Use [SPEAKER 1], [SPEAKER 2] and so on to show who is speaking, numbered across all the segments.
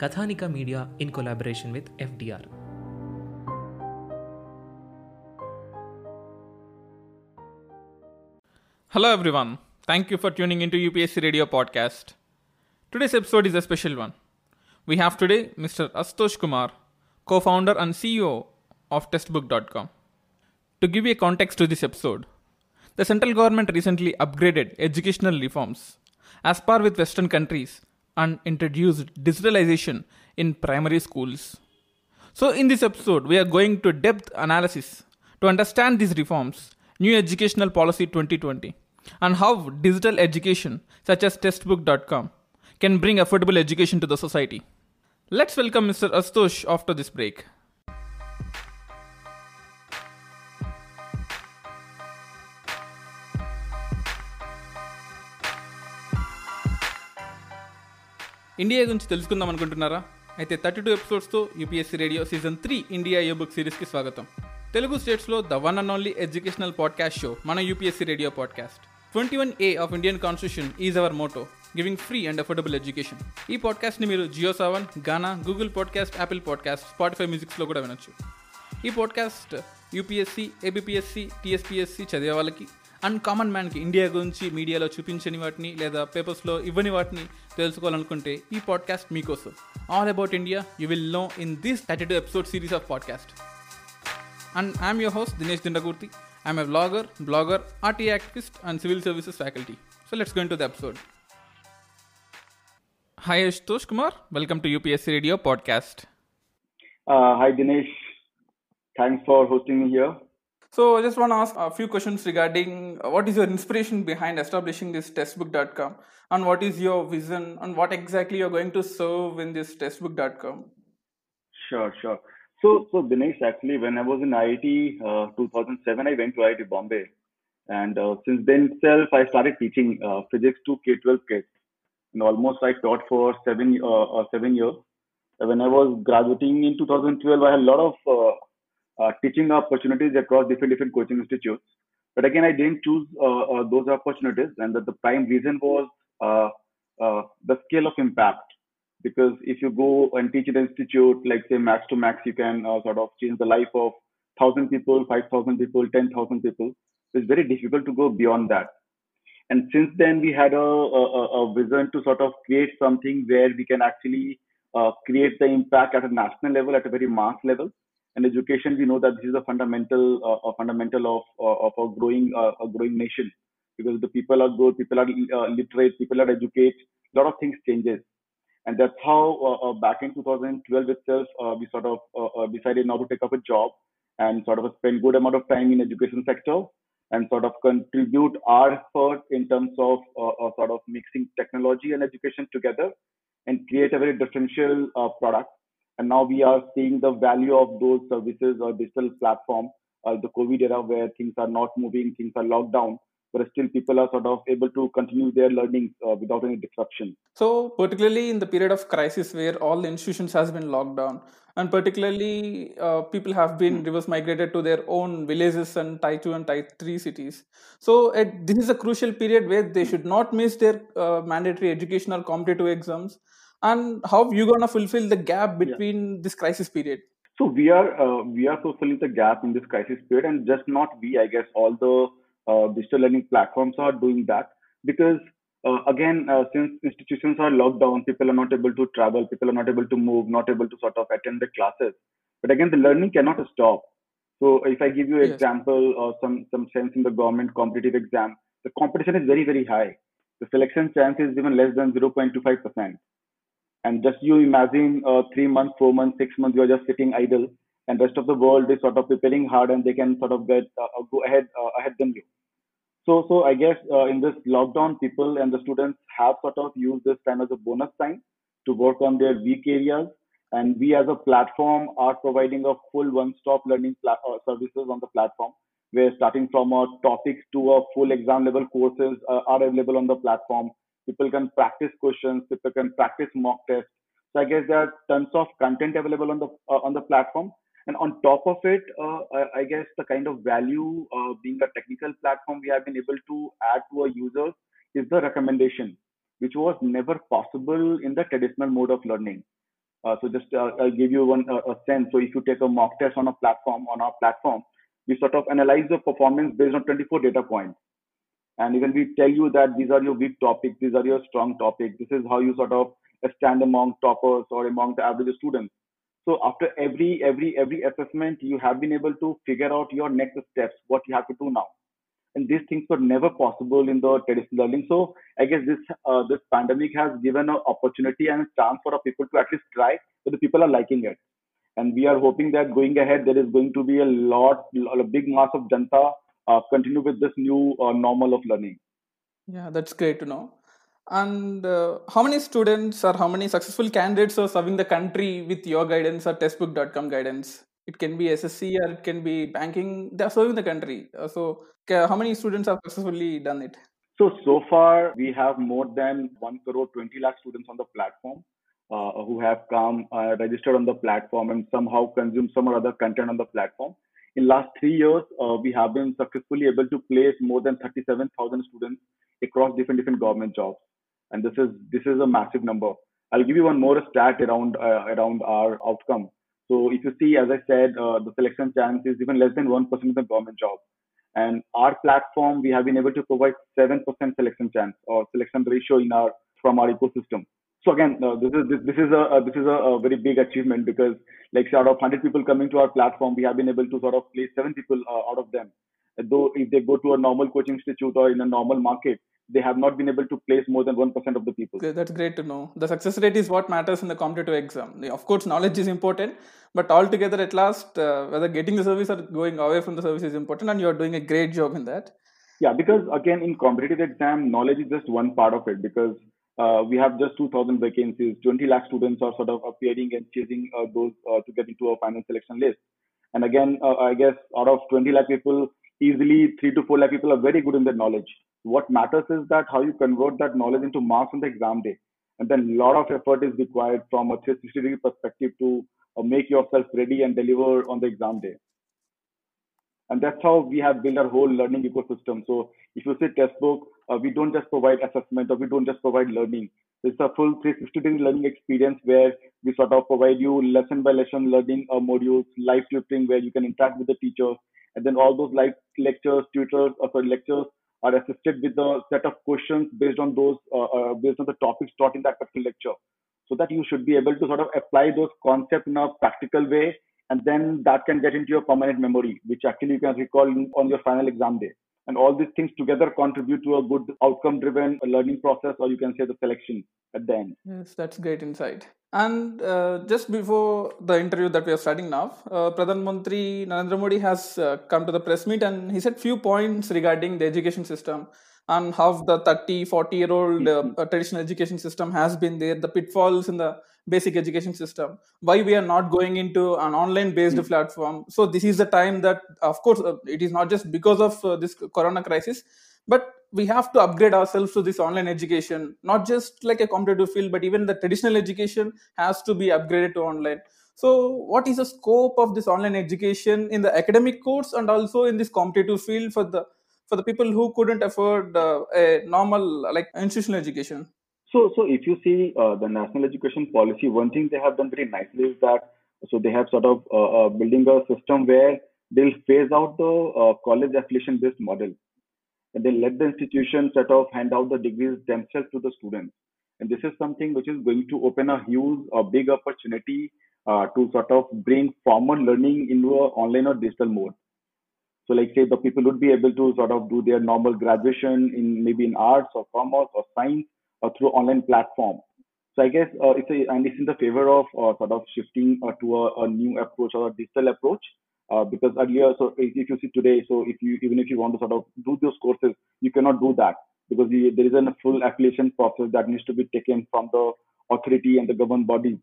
[SPEAKER 1] Kathanika Media in collaboration with FDR.
[SPEAKER 2] Hello, everyone. Thank you for tuning into UPSC Radio Podcast. Today's episode is a special one. We have today Mr. Ashutosh Kumar, co founder and CEO of Testbook.com. To give you a context to this episode, the central government recently upgraded educational reforms. As par with Western countries, and introduced digitalization in primary schools. So in this episode, we are going to depth analysis to understand these reforms, new educational policy 2020, and how digital education such as testbook.com can bring affordable education to the society. Let's welcome Mr. Ashutosh after this break. India గురించి తెలుసుకుందాం అనుకుంటున్నారా? అయితే thirty two ఎపిసోడ్స్తో UPSC radio season three India a book సిరీస్కి స్వాగతం. తెలుగు స్టేట్స్లో the one and only educational podcast show మన UPSC radio podcast twenty one A of Indian constitution is our motto giving free and affordable education ఈ పాడ్కాస్ట్ని మీరు Jio seven Gaana Google podcast Apple podcast Spotify మ్యూజిక్స్లో కూడా వినొచ్చు. ఈ పాడ్కాస్ట్ యూపీఎస్సీ ఏబిపిఎస్సి టీఎస్పీఎస్సి చదివే వాళ్ళకి అండ్ కామన్ మ్యాన్కి ఇండియా గురించి మీడియాలో చూపించని వాటిని లేదా పేపర్స్లో ఇవ్వని వాటిని తెలుసుకోవాలనుకుంటే ఈ పాడ్కాస్ట్ మీకోసం. All about India you will know in this thirty two episode series of podcast and I'm your host Dinesh Dindakurthi I'm a blogger blogger RTI activist and civil services faculty so let's going to the episode hi Ashutosh Kumar welcome to UPSC radio podcast
[SPEAKER 3] hi Dinesh thanks for hosting hosting.
[SPEAKER 2] So I just want to ask a few questions regarding uh, what is your inspiration behind establishing this testbook.com and what is your vision and what exactly you're going to serve in this testbook.com.
[SPEAKER 3] Sure, sure. So, so Dinesh, actually, when I was in IIT, uh, 2007, I went to IIT Bombay, and uh, since then itself, I started teaching uh, physics to K-12 kids, and almost I taught for seven uh, uh, seven years. When I was graduating in 2012, I had a lot of uh, teaching opportunities across different different coaching institutes. But again, I didn't choose uh, uh, those opportunities, and the, the prime reason was uh, the scale of impact. Because if you go and teach in an institute, like say max to max, you can sort of change the life of thousand people, five thousand people, ten thousand people. It's very difficult to go beyond that. And since then, we had a, a, a vision to sort of create something where we can actually create the impact at a national level, at a very mass level. And education, we know that this is a fundamental, uh, a fundamental of uh, of a growing uh, a growing nation because the people are good, people are uh, literate, people are educated. A lot of things changes, and that's how back in 2012 itself, we sort of decided now to take up a job and sort of spend good amount of time in education sector and sort of contribute our effort in terms of uh, sort of mixing technology and education together and create a very differential uh, product. And now we are seeing the value of those services or digital platform, uh, the COVID era where things are not moving, things are locked down, but still people are sort of able to continue their learning uh, without any disruption.
[SPEAKER 2] So particularly in the period of crisis where all the institutions has been locked down and particularly uh, people have been reverse migrated to their own villages and type 2 and type 3 cities. So at, this is a crucial period where they should not miss their uh, mandatory educational competitive exams and how you going to fulfill the gap
[SPEAKER 3] Yeah.
[SPEAKER 2] between this crisis period
[SPEAKER 3] So we are uh, we are fulfilling the gap in this crisis period, and just not we. I guess all the uh, digital learning platforms are doing that because uh, again, uh, since institutions are locked down, people are not able to travel, people are not able to move, not able to sort of attend the classes. But again, the learning cannot stop. So if I give you an
[SPEAKER 2] Yes.
[SPEAKER 3] example or some, some sense in the government competitive exam, the competition is very, very high. The selection chance is even less than 0.25%. And just you imagine uh, three months, four months, six months, you are just sitting idle, and rest of the world is sort of preparing hard, and they can sort of get uh, uh, go ahead uh, ahead than you. So, so I guess uh, in this lockdown, people and the students have sort of used this time as a bonus time to work on their weak areas. And we as a platform are providing a full one-stop learning pla- uh, services on the platform, where starting from a topics to a full exam level courses uh, are available on the platform. People can practice questions, people can practice mock tests. So I guess there are tons of content available on the uh, on the platform. And on top of it, uh, I, guess the kind of value uh, being a technical platform we have been able to add to our users is the recommendation, which was never possible in the traditional mode of learning. Uh, so just uh, I'll give you one a sense. So if you take a mock test on a platform on our platform, we sort of analyze the performance based on 24 data points, and even we tell you that these are your weak topics, these are your strong topics. This is how you sort of stand among toppers or among the average students. So after every every every assessment, you have been able to figure out your next steps, what you have to do now. And these things were never possible in the traditional learning. So I guess this uh, this pandemic has given an opportunity and a chance for people to at least try, So the people are liking it. And we are hoping that going ahead, there is going to be a lot, a big mass of janta uh, continue with this new uh, normal of learning.
[SPEAKER 2] Yeah, that's great to know. And uh, how many students or how many successful candidates are serving the country with your guidance or testbook.com guidance? It can be SSC or it can be banking. They are serving the country. Uh, so, how many students have successfully done it?
[SPEAKER 3] So, so far, we have more than 1 crore 20 lakh students on the platform uh, who have come, uh, registered on the platform, and somehow consumed some or other content on the platform. In last three years, uh, we have been successfully able to place more than 37,000 students across different different government jobs, and this is this is a massive number. I'll give you one more stat around uh, around our outcome. So if you see, as I said, uh, the selection chance is even less than one percent of the government job. And our platform, we have been able to provide 7% selection chance or selection ratio in our from our ecosystem. So again, uh, this is this, this is a uh, this is a, a, very big achievement because like out of 100 people coming to our platform, we have been able to sort of place seven people uh, out of them. Though if they go to a normal coaching institute or in a normal market, they have not been able to place more than 1% of the people.
[SPEAKER 2] That's great to know. The success rate is what matters in the competitive exam. Of course, knowledge is important, but altogether, at last, uh, whether getting the service or going away from the service is important, and you are doing a great job in that.
[SPEAKER 3] Yeah, because again, in competitive exam, knowledge is just one part of it because uh, we have just 2,000 vacancies. 20 lakh students are sort of appearing and chasing uh, those uh, to get into a final selection list. And again, I guess out of 20 lakh people, easily 3 to 4 lakh people are very good in their knowledge. What matters is that how you convert that knowledge into marks on the exam day. And then a lot of effort is required from a 360 degree perspective to make yourself ready and deliver on the exam day. And that's how we have built our whole learning ecosystem. So if you say Testbook, uh, we don't just provide assessment or we don't just provide learning. It's a full 360 degree learning experience where we sort of provide you lesson by lesson learning uh, modules, live tutoring where you can interact with the teacher. and then all those live lectures, tutors, or sorry, lectures are assisted with a set of questions based on those uh, uh, based on the topics taught in that particular lecture, so that you should be able to sort of apply those concepts in a practical way, and then that can get into your permanent memory, which actually you can recall on your final exam day. And all these things together contribute to a good outcome driven learning process or you can say the selection at the end.
[SPEAKER 2] Yes that's great insight. And uh, just before the interview that we are starting now uh, pradhan mantri narendra modi has uh, come to the press meet and he said few points regarding the education system and how the 30 40 year old mm-hmm. traditional education system has been there the pitfalls in the basic education system why we are not going into an online based mm-hmm. platform so this is the time that of course uh, it is not just because of uh, this corona crisis but we have to upgrade ourselves to this online education not just like a competitive field but even the traditional education has to be upgraded to online so what is the scope of this online education in the academic course and also in this competitive field for the for the people who couldn't afford uh, a normal like institutional education
[SPEAKER 3] so, so if you see uh, the national education policy, one thing they have done very nicely is that so they have sort of uh, uh, building a system where they'll phase out the college affiliation-based model, and they let the institution sort of hand out the degrees themselves to the students. And this is something which is going to open a huge, a big opportunity uh, to sort of bring formal learning into a online or digital mode. So, like say, the people would be able to sort of do their normal graduation in maybe in arts or commerce or science or through online platform. So, I guess uh, it's a, and it's in the favor of uh, sort of shifting uh, to a, a, new approach or a digital approach. Uh, because earlier, so if, you see today, so if you even if you want to sort of do those courses, you cannot do that because the, there is a full affiliation process that needs to be taken from the authority and the government body.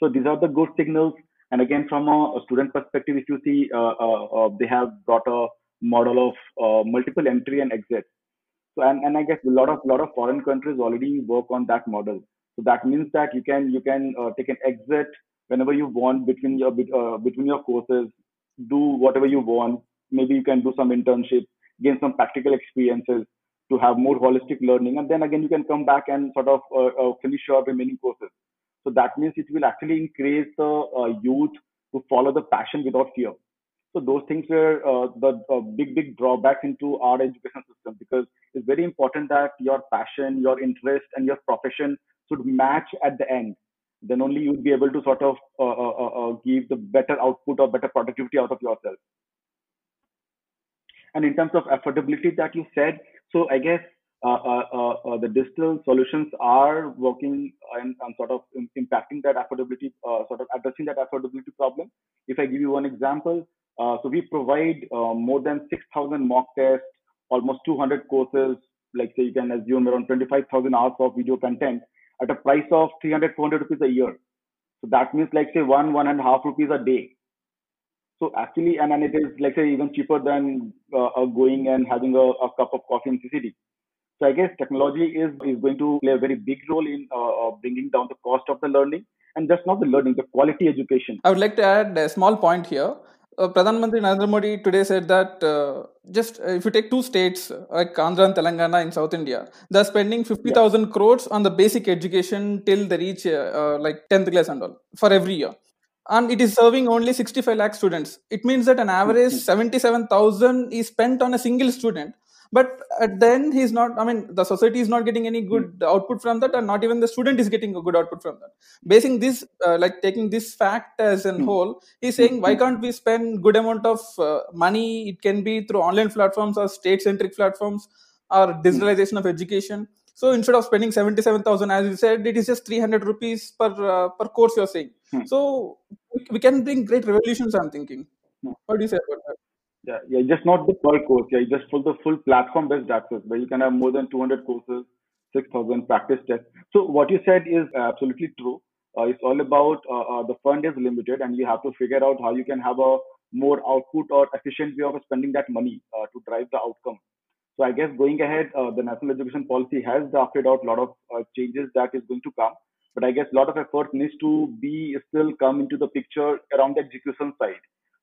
[SPEAKER 3] So these are the good signals. And again, from a, a student perspective, if you see, uh, uh, uh they have brought a model of multiple entry and exit. So and, and I guess a lot of lot of foreign countries already work on that model. So that means that you can you can take an exit whenever you want between your between your courses, do whatever you want. Maybe you can do some internship, gain some practical experiences to have more holistic learning. And then again, you can come back and sort of uh, uh, finish your remaining courses. So that means it will actually increase the uh, youth to follow the passion without fear. So those things were uh, the uh, big, big drawbacks into our education system because it's very important that your passion, your interest, and your profession should match at the end. Then only you'll be able to sort of uh, give the better output or better productivity out of yourself. And in terms of affordability that you said, so I guess uh, uh, uh, Uh, uh, uh, the digital solutions are working and, and sort of impacting that affordability, sort of addressing that affordability problem. If I give you one example, so we provide more than 6,000 mock tests, almost 200 courses, like say you can assume around 25,000 hours of video content at a price of 300, 400 rupees a year. So that means like say one, one and a half rupees a day. So actually, and, and it is like say even cheaper than uh, uh, going and having a, a, cup of coffee in CCD. So I guess technology is, is going to play a very big role in uh, uh, bringing down the cost of the learning and just not the learning, the quality education.
[SPEAKER 2] I would like to add a small point here. Uh, Pradhan Mantri Narendra Modi today said that uh, just uh, if you take two states like Andhra and Telangana in South India, they're spending 50,000 yeah. crores on the basic education till they reach like 10th class and all for every year and it is serving only 65 lakh students it means that an average mm-hmm. 77000 is spent on a single student but then he's not i mean the society is not getting any good mm-hmm. output from that and not even the student is getting a good output from that basing this uh, like taking this fact as a mm-hmm. whole he's saying why can't we spend good amount of uh, money it can be through online platforms or state centric platforms or digitalization of education so instead of spending 77,000, as you said, it is just 300 rupees per uh, per course you're saying. Hmm. So we can bring great revolutions, I'm thinking. Hmm. What do you say about that?
[SPEAKER 3] Yeah, yeah, just not the per course. Yeah, just full the full platform based access where you can have more than 200 courses, 6,000 practice tests. So what you said is absolutely true. Uh, it's all about uh, uh, the fund is limited and you have to figure out how you can have a more output or efficient way of spending that money uh, to drive the outcome. So I guess going ahead, uh, the national education policy has drafted out a lot of uh, changes that is going to come. But I guess a lot of effort needs to be still come into the picture around the execution side,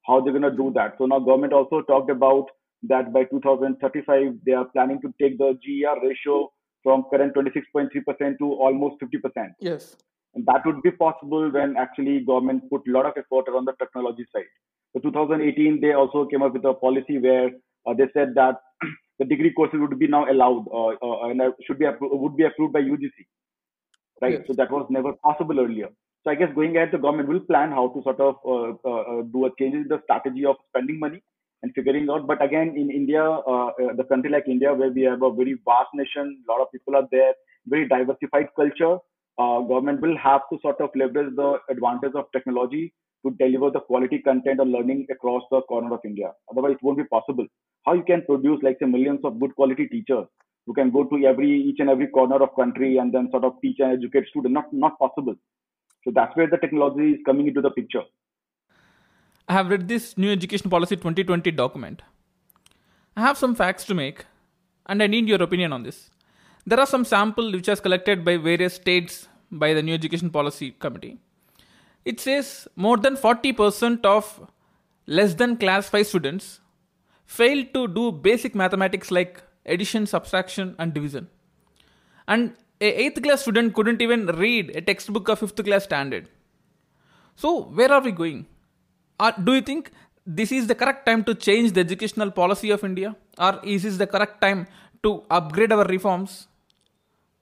[SPEAKER 3] how they're going to do that. So now government also talked about that by 2035 they are planning to take the GER ratio from current 26.3% to almost 50%.
[SPEAKER 2] Yes.
[SPEAKER 3] And that would be possible when actually government put a lot of effort around the technology side. So 2018 they also came up with a policy where uh, they said that the degree courses would be now allowed uh, uh, and should be would be approved by UGC, right? Yes. So that was never possible earlier. So I guess going ahead, the government will plan how to sort of uh, uh, uh do a change in the strategy of spending money and figuring out. But again, in India, uh, the country like India, where we have a very vast nation, a lot of people are there, very diversified culture, government will have to sort of leverage the advantage of technology to deliver the quality content or learning across the corner of India. Otherwise, it won't be possible. How you can produce like say millions of good quality teachers who can go to every each and every corner of country and then sort of teach and educate students? Not not possible. So that's where the technology is coming into the picture.
[SPEAKER 2] I have read this new education policy 2020 document. I have some facts to make, and I need your opinion on this. There are some samples which are collected by various states by the new education policy committee it says more than 40% of less than class 5 students fail to do basic mathematics like addition, subtraction, and division. And a 8th class student couldn't even read a textbook of 5th class standard. So, where are we going? Do you think this is the correct time to change the educational policy of India? Or is this the correct time to upgrade our reforms?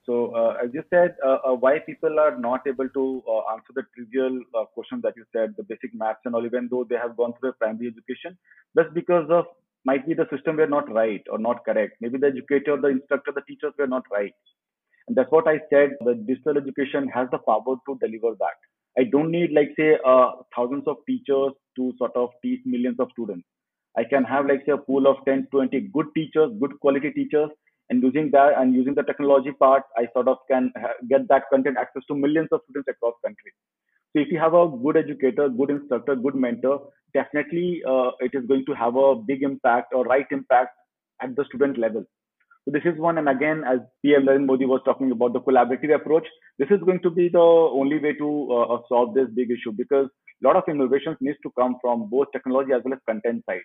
[SPEAKER 3] So, uh, as you said, uh, uh, why people are not able to uh, answer the trivial uh, question that you said, the basic maths and all, even though they have gone through a primary education, that's because of might be the system were not right or not correct. Maybe the educator, the instructor, the teachers were not right. And that's what I said. The digital education has the power to deliver that. I don't need, like, say, uh, thousands of teachers to sort of teach millions of students. I can have, like, say, a pool of 10, 20 good teachers, good quality teachers, and using that and using the technology part, I sort of can get that content access to millions of students across country. So if you have a good educator, good instructor, good mentor, definitely uh, it is going to have a big impact or right impact at the student level. So this is one, and again, as PM Narendra Modi was talking about the collaborative approach, this is going to be the only way to uh, uh solve this big issue because a lot of innovations needs to come from both technology as well as content side,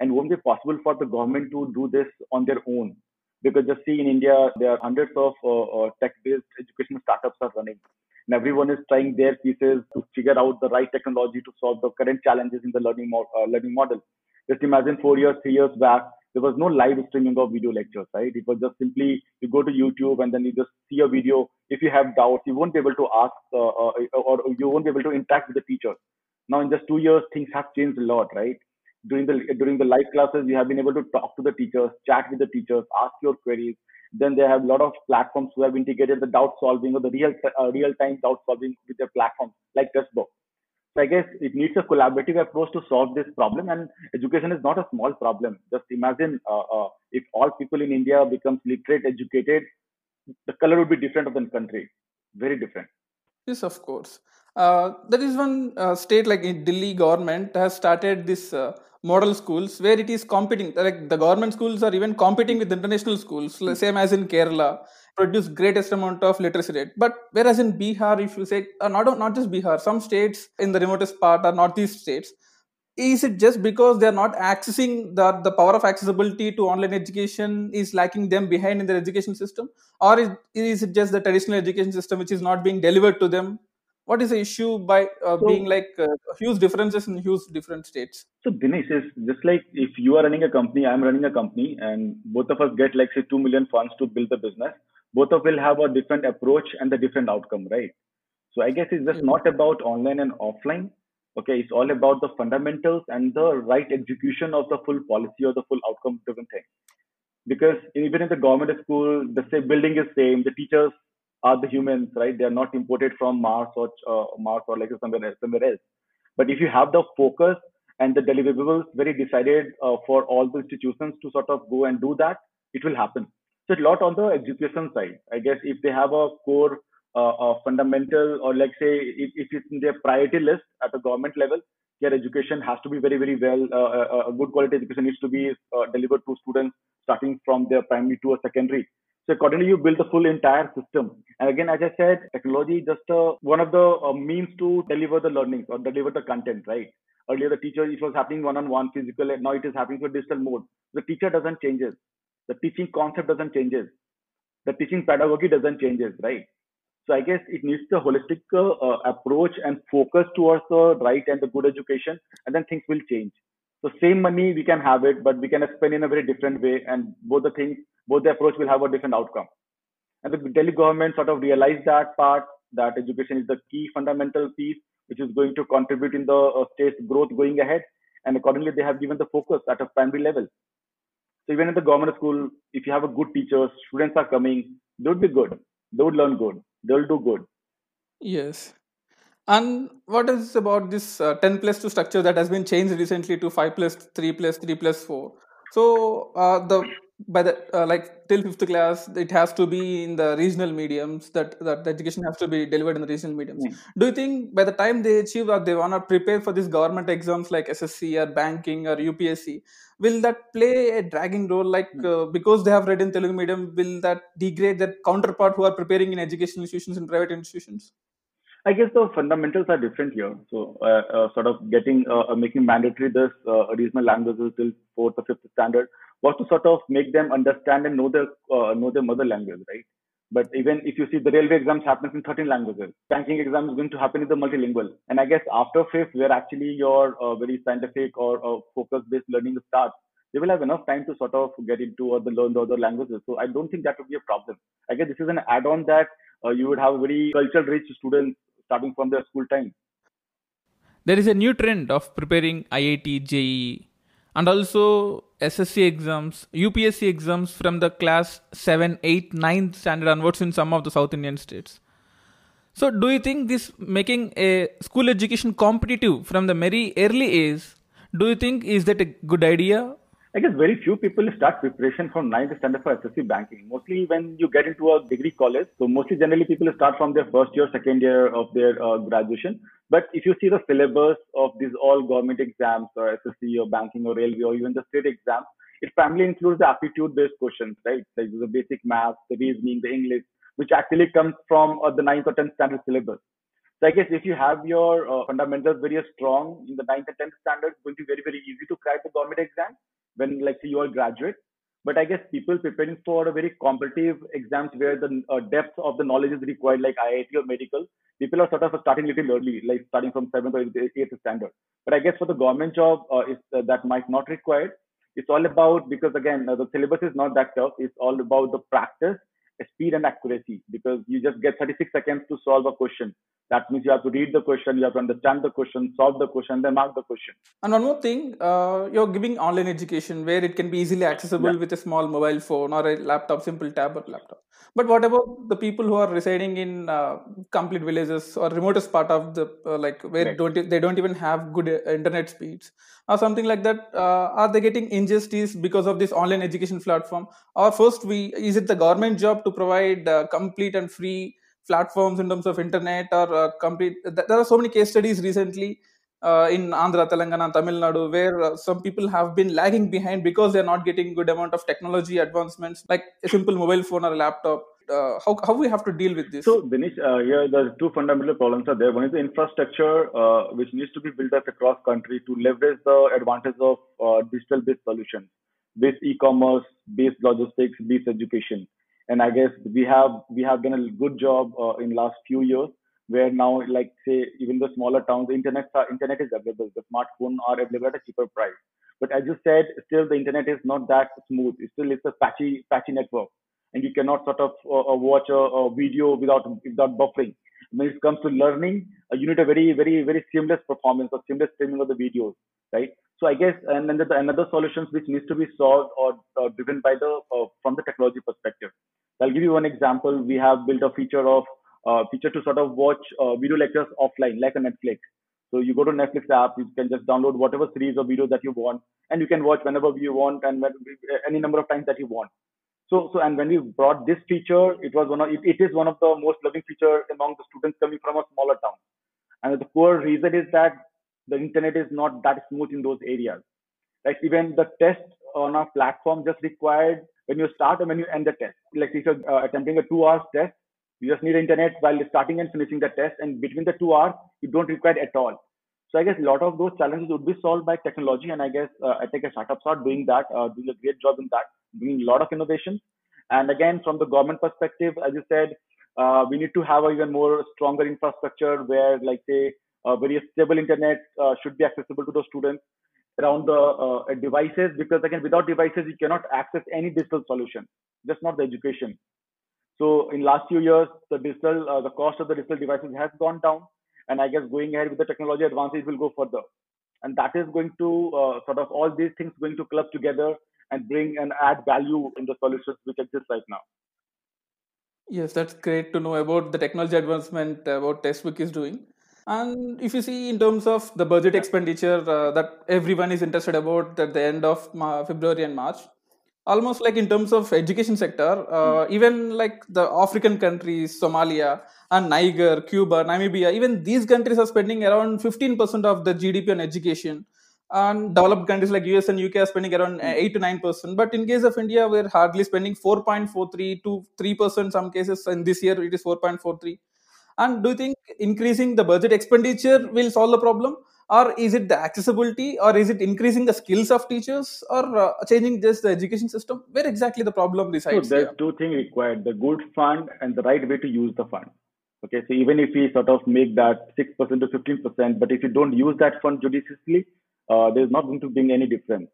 [SPEAKER 3] and won't be possible for the government to do this on their own because just see in India there are hundreds of uh, uh, tech-based educational startups are running, and everyone is trying their pieces to figure out the right technology to solve the current challenges in the learning mo- uh, learning model. Just imagine four years, three years back, there was no live streaming of video lectures, right? It was just simply you go to YouTube and then you just see a video. If you have doubts, you won't be able to ask uh, uh, or you won't be able to interact with the teacher. Now, in just two years, things have changed a lot, right? During the during the live classes, you have been able to talk to the teachers, chat with the teachers, ask your queries. Then they have a lot of platforms who have integrated the doubt solving or the real uh, real time doubt solving with their platforms like Testbook. So I guess it needs a collaborative approach to solve this problem. And education is not a small problem. Just imagine uh, uh, if all people in India becomes literate, educated, the color would be different of the country. Very different.
[SPEAKER 2] Yes, of course. Uh, there is one uh, state like Delhi government has started this uh, model schools where it is competing. Like the government schools are even competing with international schools, same as in Kerala produce greatest amount of literacy rate. But whereas in Bihar, if you say uh, not not just Bihar, some states in the remotest part are northeast states. Is it just because they are not accessing the the power of accessibility to online education is lacking them behind in their education system, or is, is it just the traditional education system which is not being delivered to them? What is the issue by uh, so, being like uh, huge differences in huge different states?
[SPEAKER 3] So Dinesh is just like if you are running a company, I'm running a company, and both of us get like say two million funds to build the business both of will have a different approach and the different outcome, right? So I guess it's just not about online and offline. Okay, it's all about the fundamentals and the right execution of the full policy or the full outcome driven thing. Because even in the government school, the same building is same, the teachers are the humans, right? They are not imported from Mars or uh, Mars or like somewhere else, somewhere else. But if you have the focus and the deliverables very decided uh, for all the institutions to sort of go and do that, it will happen. So a lot on the education side. I guess if they have a core uh, fundamental or like say if, if, it's in their priority list at the government level, their education has to be very very well. Uh, uh, uh a good quality education needs to be uh, delivered to students starting from their primary to a secondary. So accordingly, you build the full entire system. And again, as I said, technology is just uh, one of the uh, means to deliver the learning or deliver the content, right? Earlier, the teacher, it was happening one-on-one physical, and now it is happening through digital mode. The teacher doesn't changes the teaching concept doesn't changes the teaching pedagogy doesn't changes right so i guess it needs the holistic uh, approach and focus towards the right and the good education and then things will change so same money we can have it but we can spend in a very different way and both the things both the approach will have a different outcome and the delhi government sort of realized that part that education is the key fundamental piece which is going to contribute in the uh, state's growth going ahead and accordingly they have given the focus at a primary level so even in the government school, if you have a good teacher, students are coming, they would be good. They would learn good. They will do good.
[SPEAKER 2] Yes. And what is about this uh, 10 plus 2 structure that has been changed recently to 5 plus 3 plus 3 plus 4? So uh, the by the uh, like till fifth class it has to be in the regional mediums that that the education has to be delivered in the regional mediums mm. do you think by the time they achieve or they want to prepare for these government exams like ssc or banking or upsc will that play a dragging role like mm. uh, because they have read in telugu medium will that degrade their counterpart who are preparing in educational institutions and private institutions
[SPEAKER 3] I guess the fundamentals are different here. So, uh, uh, sort of getting uh, uh making mandatory this uh, regional languages till fourth or fifth standard was to sort of make them understand and know their uh, know their mother language, right? But even if you see the railway exams happens in 13 languages, banking exam is going to happen in the multilingual. And I guess after fifth, where actually your very scientific or focus-based learning starts, they will have enough time to sort of get into or the learn the other languages. So I don't think that would be a problem. I guess this is an add-on that uh, you would have very culture rich students starting from their school time.
[SPEAKER 2] There is a new trend of preparing IIT, JEE, and also SSC exams, UPSC exams from the class 7, 8, 9 standard onwards in some of the South Indian states. So, do you think this making a school education competitive from the very early age? Do you think is that a good idea?
[SPEAKER 3] I guess very few people start preparation from ninth standard for SSC banking. Mostly when you get into a degree college, so mostly generally people start from their first year, second year of their uh, graduation. But if you see the syllabus of these all government exams or SSC or banking or railway or even the state exams, it primarily includes the aptitude-based questions, right? Like the basic math, the reasoning, the English, which actually comes from uh, the ninth or tenth standard syllabus. So I guess if you have your uh, fundamentals very strong in the ninth and tenth standard, it's going to be very very easy to crack the government exam when like say you are graduate. But I guess people preparing for a very competitive exams where the uh, depth of the knowledge is required, like IIT or medical, people are sort of starting a little early, like starting from seventh or eighth standard. But I guess for the government job, uh, uh, that might not required. It's all about because again uh, the syllabus is not that tough. It's all about the practice speed and accuracy because you just get 36 seconds to solve a question. That means you have to read the question, you have to understand the question, solve the question, then mark the question.
[SPEAKER 2] And one more thing, uh, you're giving online education where it can be easily accessible yeah. with a small mobile phone or a laptop, simple tab or laptop. But what about the people who are residing in uh, complete villages or remotest part of the uh, like where right. don't they don't even have good uh, internet speeds or something like that? Uh, are they getting injustice because of this online education platform? Or first, we is it the government job to provide uh, complete and free platforms in terms of internet or uh, complete? There are so many case studies recently uh, in Andhra, Telangana, Tamil Nadu, where uh, some people have been lagging behind because they're not getting good amount of technology advancements, like a simple mobile phone or a laptop. Uh, how how we have to deal with this?
[SPEAKER 3] So, Dinesh, uh, here the two fundamental problems are there. One is the infrastructure, which needs to be built up across country to leverage the advantage of digital-based solutions, based e-commerce, based logistics, based education. And I guess we have we have done a good job in last few years where now like say even the smaller towns the internet internet is available. The smartphone are available at a cheaper price. But as you said still the internet is not that smooth. It still it's a patchy patchy network. And you cannot sort of uh, uh, watch a, a, video without without buffering. When it comes to learning uh, you need a very very very seamless performance or seamless streaming of the videos right? So i guess and then there's another solutions which needs to be solved or, or driven by the uh, from the technology perspective i'll give you one example we have built a feature of uh, feature to sort of watch uh, video lectures offline, like a Netflix. So you go to Netflix app, you can just download whatever series or videos that you want, and you can watch whenever you want and when, any number of times that you want. So, so and when we brought this feature, it was one of it, it is one of the most loving feature among the students coming from a smaller town. And the core reason is that the internet is not that smooth in those areas. Like even the test on our platform just required when you start and when you end the test. Like if you're uh, attempting a two hours test, you just need internet while starting and finishing the test, and between the two hours, you don't require at all. So I guess a lot of those challenges would be solved by technology, and I guess uh, I think a startups are doing that, uh, doing a great job in that, doing a lot of innovation. And again, from the government perspective, as you said, uh, we need to have even more stronger infrastructure where, like say, a very stable internet uh, should be accessible to the students around the uh, devices because again, without devices, you cannot access any digital solution, just not the education. So in last few years, the digital, uh, the cost of the digital devices has gone down, and I guess going ahead with the technology advances will go further, and that is going to uh, sort of all these things going to club together and bring and add value in the solutions which exist right now.
[SPEAKER 2] Yes, that's great to know about the technology advancement uh, what is doing. And if you see in terms of the budget expenditure uh, that everyone is interested about at the end of February and March, almost like in terms of education sector uh, mm. even like the african countries somalia and niger cuba namibia even these countries are spending around 15% of the gdp on education and developed countries like us and uk are spending around mm. 8 to 9% but in case of india we're hardly spending 4.43 to 3% some cases and this year it is 4.43 and do you think increasing the budget expenditure will solve the problem? Or is it the accessibility? Or is it increasing the skills of teachers? Or uh, changing just the education system? Where exactly the problem resides
[SPEAKER 3] so there's here? two things required the good fund and the right way to use the fund. Okay so even if we sort of make that 6% to 15% but if you don't use that fund judiciously uh, there's not going to bring any difference.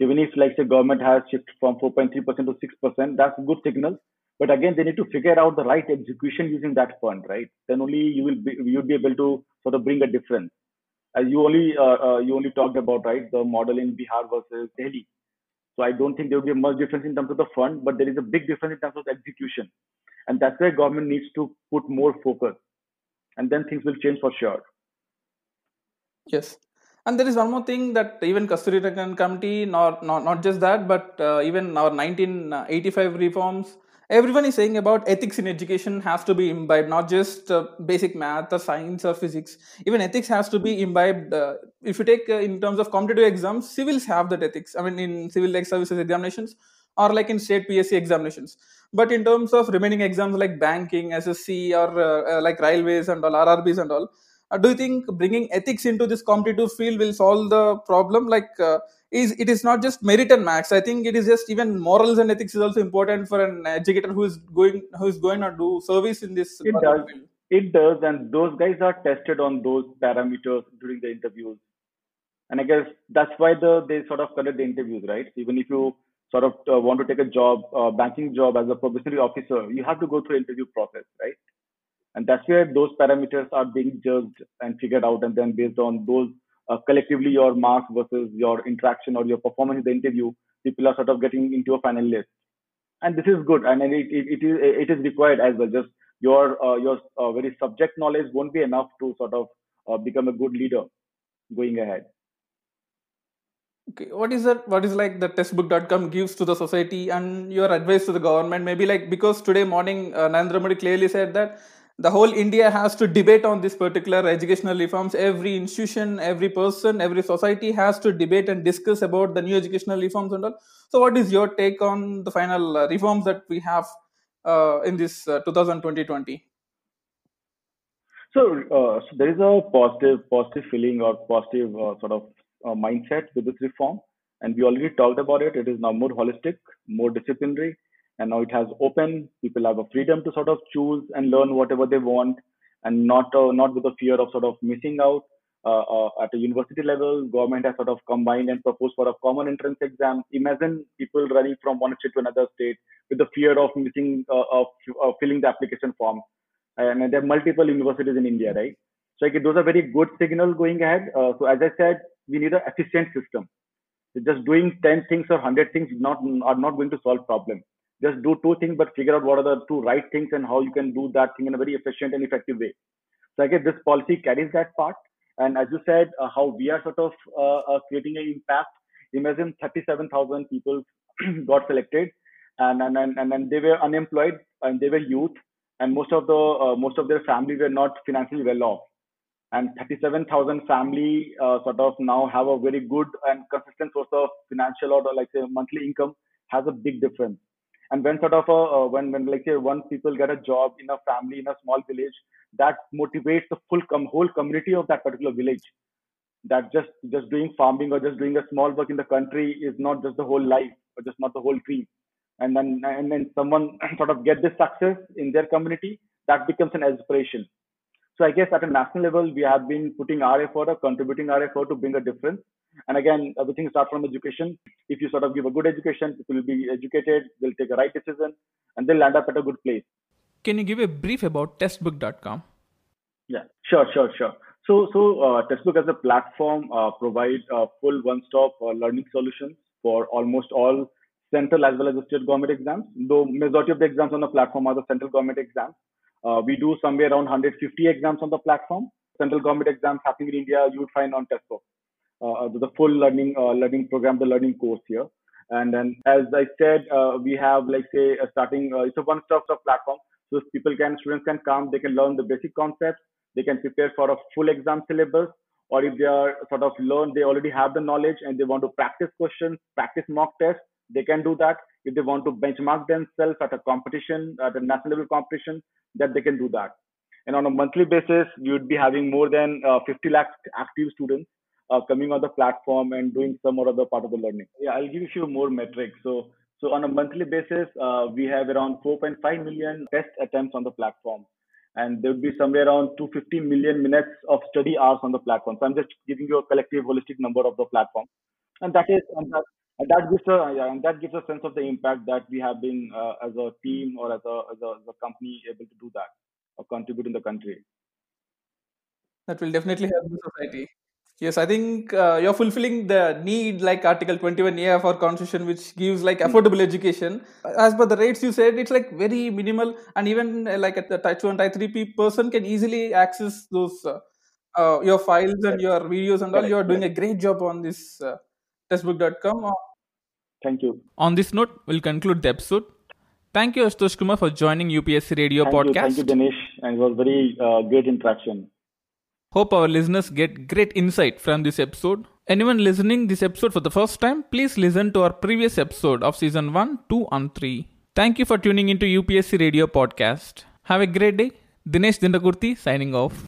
[SPEAKER 3] Even if like the government has shifted from 4.3% to 6%, that's a good signal. But again, they need to figure out the right execution using that fund, right? Then only you will be you'll be able to sort of bring a difference. As you only uh, uh, you only talked about right the model in Bihar versus Delhi. So I don't think there will be much difference in terms of the fund, but there is a big difference in terms of execution, and that's where government needs to put more focus, and then things will change for sure.
[SPEAKER 2] Yes. And there is one more thing that even Kasturi Rangan committee, not, not, not just that, but uh, even our 1985 reforms, everyone is saying about ethics in education has to be imbibed, not just uh, basic math or science or physics. Even ethics has to be imbibed. Uh, if you take uh, in terms of competitive exams, civils have that ethics. I mean, in civil like services examinations or like in state PSC examinations. But in terms of remaining exams like banking, SSC, or uh, uh, like railways and all, RRBs and all, uh, do you think bringing ethics into this competitive field will solve the problem like is it is not just merit and max i think it is just even morals and ethics is also important for an educator who is going who is going to do service in this
[SPEAKER 3] it does. field. it does and those guys are tested on those parameters during the interviews. And i guess that's why the they sort of conduct the interviews right? Even if you sort of uh, want to take a job uh, banking job as a probationary officer you have to go through interview process right? And that's where those parameters are being judged and figured out and then based on those uh, collectively your marks versus your interaction or your performance in the interview people are sort of getting into a final list. And this is good. And it, it, it is it is required as well. Just your uh, your uh, very subject knowledge won't be enough to sort of uh, become a good leader going ahead.
[SPEAKER 2] Okay. What is that what is like the testbook.com gives to the society and your advice to the government? Maybe like because today morning uh, Narendra Modi clearly said that the whole India has to debate on this particular educational reforms. Every institution, every person, every society has to debate and discuss about the new educational reforms and all. So, what is your take on the final uh, reforms that we have uh, in this uh, 2020?
[SPEAKER 3] So, uh, so there is a positive, positive feeling or positive uh, sort of uh, mindset with this reform, and we already talked about it. It is now more holistic, more disciplinary, and now it has open people have a freedom to sort of choose and learn whatever they want and not uh, not with the fear of sort of missing out. Uh, uh, at a university level government has sort of combined and proposed for a common entrance exam. Imagine people running from one state to another state with the fear of missing uh, of, filling the application form. And there are multiple universities in india right? So those are very good signal going ahead. Uh, so as i said we need an efficient system. Just doing 10 things or 100 things not are not going to solve problem just do two things, but figure out what are the two right things and how you can do that thing in a very efficient and effective way. So I guess this policy carries that part. And as you said, uh, how we are sort of uh, uh, creating an impact. Imagine 37,000 people got selected, and and and and they were unemployed and they were youth, and most of the uh, most of their family were not financially well off. And 37,000 family uh, sort of now have a very good and consistent source of financial or like say monthly income has a big difference and when sort of a uh, when when like say once people get a job in a family in a small village that motivates the full com- whole community of that particular village. That just just doing farming or just doing a small work in the country is not just the whole life or just not the whole dream. And then and then someone sort of get this success in their community that becomes an aspiration. So i guess at a national level we have been putting our effort or contributing our effort to bring a difference and again, everything starts from education. If you sort of give a good education, people will be educated, they'll take a right decision, and they'll land up at a good place.
[SPEAKER 2] Can you give a brief about testbook.com?
[SPEAKER 3] Yeah, sure, sure, sure. So, so uh, Testbook as a platform uh, provides a full one-stop uh, learning solutions for almost all central as well as the state government exams. Though majority of the exams on the platform are the central government exams. Uh, we do somewhere around 150 exams on the platform. Central government exams happening in India, you would find on Testbook. Uh, the full learning uh, learning program, the learning course here. And then, as I said, uh, we have like say a starting. it's a one-stop shop platform, so people can students can come, they can learn the basic concepts, they can prepare for a full exam syllabus, or if they are sort of learn, they already have the knowledge and they want to practice questions, practice mock tests, they can do that. If they want to benchmark themselves at a competition, at a national level competition, that they can do that. And on a monthly basis, we would be having more than uh, 50 lakh active students uh, coming on the platform and doing some or other part of the learning. Yeah, I'll give you a few more metrics. So, so on a monthly basis, uh, we have around 4.5 million test attempts on the platform, and there would be somewhere around 250 million minutes of study hours on the platform. So I'm just giving you a collective, holistic number of the platform, and that is and that, and that gives a yeah, and that gives a sense of the impact that we have been uh, as a team or as a, as a as a company able to do that or contribute in the country.
[SPEAKER 2] That will definitely help the society. Yes, I think uh, you're fulfilling the need like Article 21A of our constitution, which gives like affordable education. As per the rates you said, it's like very minimal, and even uh, like at the type 2 and type 3 pe- person can easily access those uh, uh, your files and your videos and all. You're doing a great job on this uh, testbook.com. Uh,
[SPEAKER 3] Thank you.
[SPEAKER 2] On this note, we'll conclude the episode. Thank you, Ashutosh Kumar, for joining UPSC Radio
[SPEAKER 3] Thank you, thank you, Dinesh, and it was very uh, great interaction.
[SPEAKER 2] Hope our listeners get great insight from this episode. Anyone listening this episode for the first time, please listen to our previous episode of season 1, 2 and 3. Thank you for tuning into UPSC Radio podcast. Have a great day. Dinesh Dindakurti signing off.